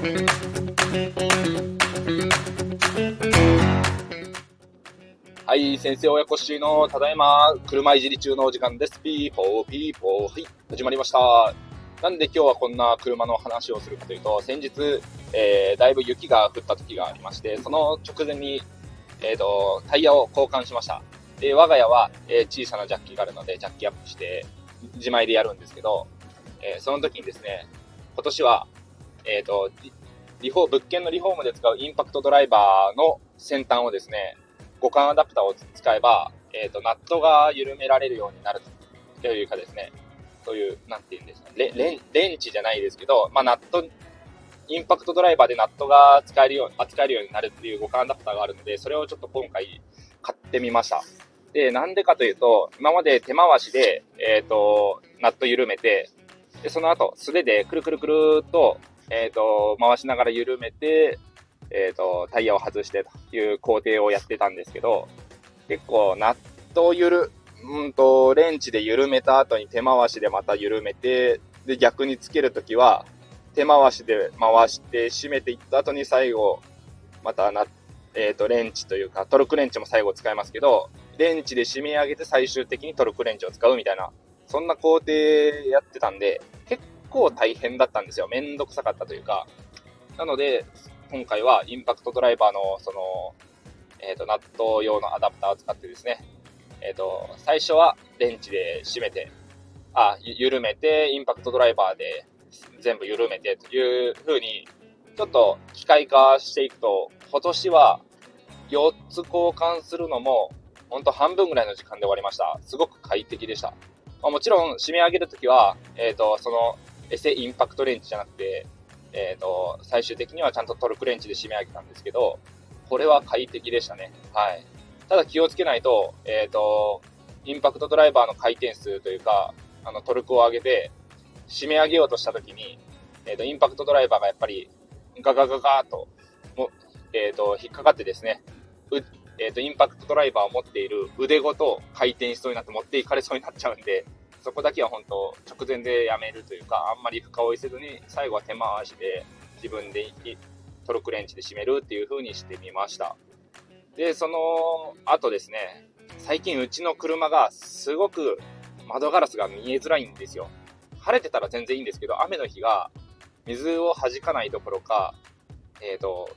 はい、先生親子しのただいま車いじり中のお時間です。ピーポーピーポー。はい、始まりました。なんで今日はこんな車の話をするかというと、先日、えー、だいぶ雪が降った時がありまして、その直前に、えっ、ー、と、タイヤを交換しました。で、我が家は、えー、小さなジャッキがあるので、ジャッキアップして、自前でやるんですけど、えー、その時にですね、今年は、えっ、ー、と、リフォー、物件のリフォームで使うインパクトドライバーの先端をですね、互換アダプターを使えば、えっ、ー、と、ナットが緩められるようになるというかですね、そういう、なんて言うんですか、レレンレンチじゃないですけど、まあ、ナット、インパクトドライバーでナットが使えるように、扱えるようになるっていう互換アダプターがあるので、それをちょっと今回買ってみました。で、なんでかというと、今まで手回しで、えっ、ー、と、ナット緩めて、で、その後、素手でくるくるくるっと、えっ、ー、と、回しながら緩めて、えっ、ー、と、タイヤを外してという工程をやってたんですけど、結構、ナットをゆる、んと、レンチで緩めた後に手回しでまた緩めて、で、逆につけるときは、手回しで回して締めていった後に最後、またな、えっ、ー、と、レンチというか、トルクレンチも最後使いますけど、レンチで締め上げて最終的にトルクレンチを使うみたいな、そんな工程やってたんで、構大変だったんですよ。めんどくさかったというか。なので、今回はインパクトドライバーの、その、えっ、ー、と、ナット用のアダプターを使ってですね、えっ、ー、と、最初はレンチで締めて、あ、緩めて、インパクトドライバーで全部緩めてという風に、ちょっと機械化していくと、今年は4つ交換するのも、ほんと半分ぐらいの時間で終わりました。すごく快適でした。まあ、もちろん、締め上げるときは、えっ、ー、と、その、エセインパクトレンチじゃなくて、えっ、ー、と、最終的にはちゃんとトルクレンチで締め上げたんですけど、これは快適でしたね。はい。ただ気をつけないと、えっ、ー、と、インパクトドライバーの回転数というか、あの、トルクを上げて、締め上げようとしたときに、えっ、ー、と、インパクトドライバーがやっぱり、ガガガガーと、もえっ、と、引っかかってですね、えっ、と、インパクトドライバーを持っている腕ごと回転しそうになって持っていかれそうになっちゃうんで、そこだけは本当、直前でやめるというか、あんまり深追いせずに、最後は手回しで自分でトルクレンチで締めるっていう風にしてみました。で、その後ですね、最近うちの車がすごく窓ガラスが見えづらいんですよ。晴れてたら全然いいんですけど、雨の日が水を弾かないどころか、えっ、ー、と、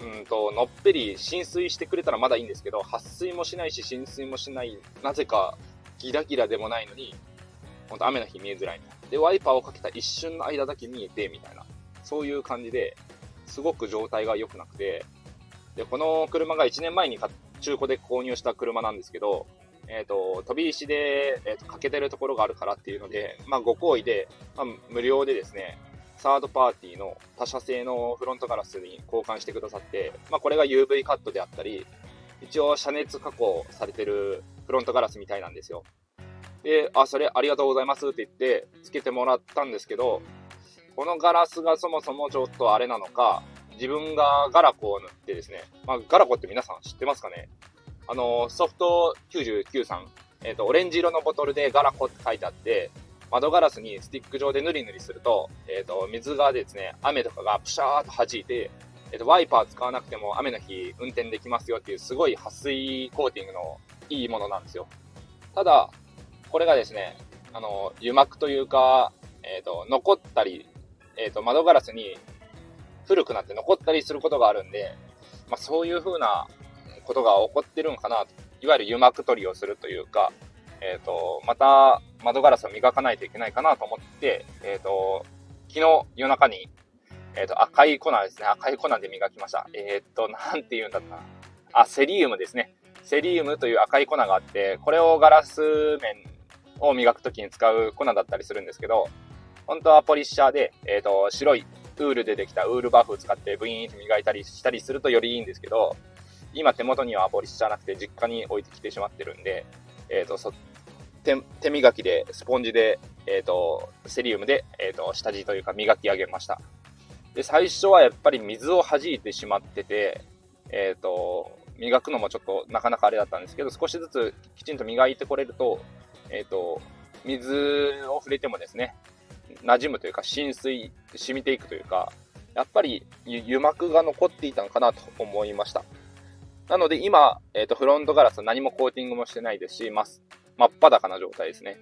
うんと、のっぺり浸水してくれたらまだいいんですけど、撥水もしないし浸水もしない、なぜかギラギラでもないのに、ほんと雨の日見えづらい。で、ワイパーをかけた一瞬の間だけ見えて、みたいな。そういう感じで、すごく状態が良くなくて、で、この車が1年前に中古で購入した車なんですけど、えっ、ー、と、飛び石で、えーと、欠けてるところがあるからっていうので、まあ、ご好意で、まあ、無料でですね、サードパーティーの他社製のフロントガラスに交換してくださって、まあ、これが UV カットであったり、一応遮熱加工されてるフロントガラスみたいなんですよ。で、あ、それありがとうございますって言って、つけてもらったんですけど、このガラスがそもそもちょっとあれなのか、自分がガラコを塗ってですね、まあ、ガラコって皆さん知ってますかね？あの、ソフト99さん、えっ、ー、と、オレンジ色のボトルでガラコって書いてあって、窓ガラスにスティック状で塗り塗りすると、えっ、ー、と、水がですね、雨とかがプシャーっと弾いて、えっ、ー、と、ワイパー使わなくても雨の日運転できますよっていうすごい撥水コーティングのいいものなんですよ。ただ、これがですね、あの、油膜というか、えっ、ー、と、残ったり、えっ、と、窓ガラスに古くなって残ったりすることがあるんで、まあ、そういう風なことが起こってるんかなと。いわゆる油膜取りをするというか、えっ、ー、と、また窓ガラスを磨かないといけないかなと思って、えっ、と、昨日夜中に、えっ、と、赤い粉ですね。赤い粉で磨きました。えっ、と、なんて言うんだったな。あ、セリウムですね。セリウムという赤い粉があって、これをガラス面を磨くときに使う粉だったりするんですけど、本当はポリッシャーで、えっ、と、白いウールでできたウールバフを使ってブイーンと磨いたりしたりするとよりいいんですけど、今手元にはポリッシャーなくて実家に置いてきてしまってるんで、えっ、ー、と、そ手手磨きで、スポンジで、えっ、ー、と、セリウムで、えっ、と、下地というか磨き上げました。で、最初はやっぱり水を弾いてしまってて、えっ、と、磨くのもちょっとなかなかあれだったんですけど、少しずつきちんと磨いてこれると、えっ、と、水を触れてもですね、馴染むというか浸水、染みていくというか、やっぱり油膜が残っていたのかなと思いました。なので今、えっ、ー、と、フロントガラス何もコーティングもしてないですし、真真っ裸な状態ですね。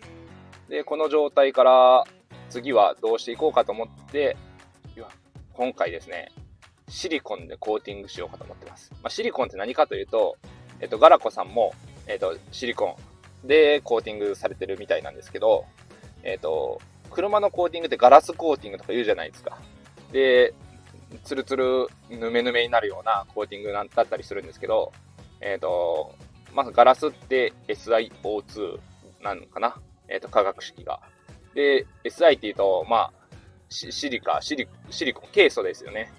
で、この状態から次はどうしていこうかと思って、今回ですね、シリコンでコーティングしようかと思ってます。まあ、シリコンって何かというと、えっ、ー、と、ガラコさんも、えっ、ー、と、シリコンでコーティングされてるみたいなんですけど、えっ、と、車のコーティングってガラスコーティングとか言うじゃないですか。で、ツルツル、ぬめぬめになるようなコーティングだったりするんですけど、えっ、ー、と、まずガラスって SiO2 なのかなえっ、ー、と、化学式が。で、SI って言うと、まあ、シリカ、シリ、シリコン、ケイ素ですよね。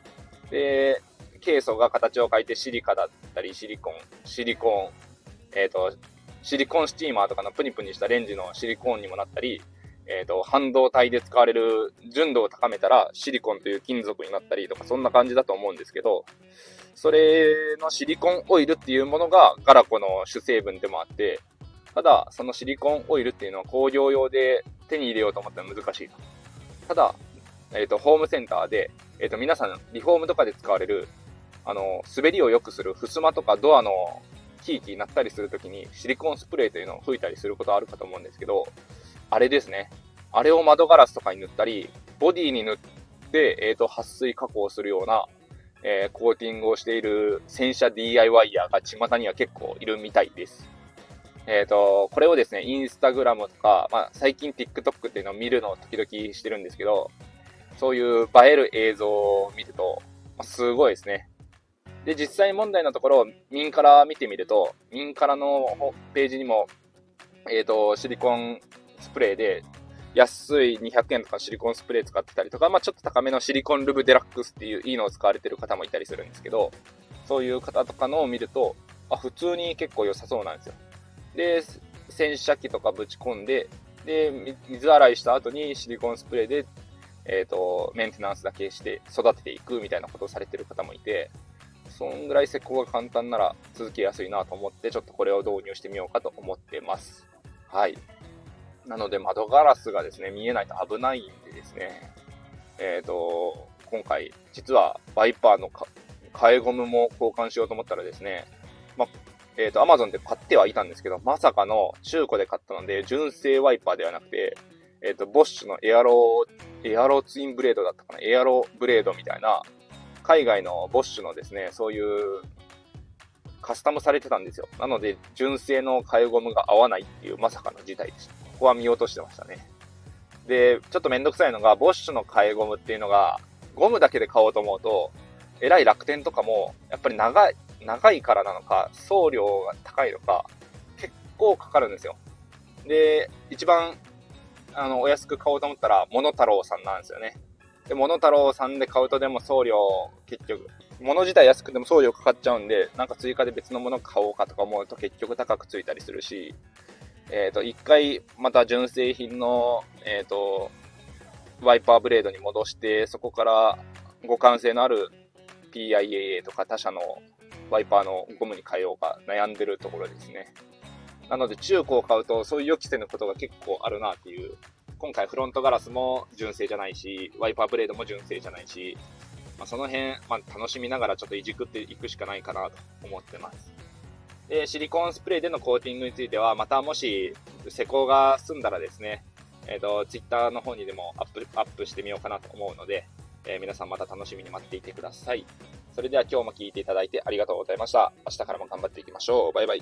で、ケイ素が形を変えてシリカだったり、シリコン、シリコン、えっ、ー、と、シリコンスチーマーとかのプニプニしたレンジのシリコンにもなったり、えっ、ー、と、半導体で使われる純度を高めたらシリコンという金属になったりとか、そんな感じだと思うんですけど、それのシリコンオイルっていうものがガラコの主成分でもあって、ただ、そのシリコンオイルっていうのは工業用で手に入れようと思ったら難しいと。ただ、えっ、ー、と、ホームセンターで、えっ、ー、と、皆さん、リフォームとかで使われる、あの、滑りを良くする、襖とかドアのキーキー鳴ったりするときに、シリコンスプレーというのを吹いたりすることあるかと思うんですけど、あれですね。あれを窓ガラスとかに塗ったり、ボディに塗って、えっ、ー、と、撥水加工するような、えー、コーティングをしている洗車 DIY ヤーが巷には結構いるみたいです。えっ、ー、と、これをですね、インスタグラムとか、まあ、最近 TikTok っていうのを見るのを時々してるんですけど、そういう映える映像を見ると、まあ、すごいですね。で、実際問題のところ、民から見てみると、民からのページにも、えっ、ー、と、シリコンスプレーで安い200円とかシリコンスプレー使ってたりとか、まあ、ちょっと高めのシリコンルブデラックスっていういいのを使われてる方もいたりするんですけど、そういう方とかのを見ると、あ、普通に結構良さそうなんですよ。で、洗車機とかぶち込んで、で、水洗いした後にシリコンスプレーで、えっ、ー、と、メンテナンスだけして育てていくみたいなことをされてる方もいて、そんぐらい施工が簡単なら続けやすいなと思って、ちょっとこれを導入してみようかと思ってます。はい。なので窓ガラスがですね、見えないと危ないんでですね、えっ、ー、と、今回、実はバイパーの替えゴムも交換しようと思ったらですね、まえっ、ー、と、アマゾンで買ってはいたんですけど、まさかの中古で買ったので、純正ワイパーではなくて、えっ、ー、と、ボッシュのエアロー、エアロツインブレードだったかな、エアロブレードみたいな、海外のボッシュのですね、そういうカスタムされてたんですよ。なので、純正の替えゴムが合わないっていうまさかの事態でした。ここは見落としてましたね。で、ちょっとめんどくさいのが、ボッシュの替えゴムっていうのが、ゴムだけで買おうと思うと、えらい楽天とかも、やっぱり長い、長いからなのか、送料が高いのか、結構かかるんですよ。で、一番、あの、お安く買おうと思ったら、モノタロウさんなんですよね。で、モノタロウさんで買うとでも送料、結局、物自体安くても送料かかっちゃうんで、なんか追加で別のもの買おうかとか思うと結局高くついたりするし、えっ、ー、と、一回また純正品の、えっ、ー、と、ワイパーブレードに戻して、そこから互換性のある PIAA とか他社のワイパーのゴムに変えようか悩んでるところですね。なので中古を買うとそういう予期せぬことが結構あるなっていう。今回フロントガラスも純正じゃないし、ワイパーブレードも純正じゃないし、まあ、その辺、まあ、楽しみながらちょっといじくっていくしかないかなと思ってます。で、シリコンスプレーでのコーティングについては、またもし施工が済んだらですね、えっ、ー、と、ツイッターの方にでもアップ、アップしてみようかなと思うので、えー、皆さんまた楽しみに待っていてください。それでは今日も聞いていただいてありがとうございました。明日からも頑張っていきましょう。バイバイ。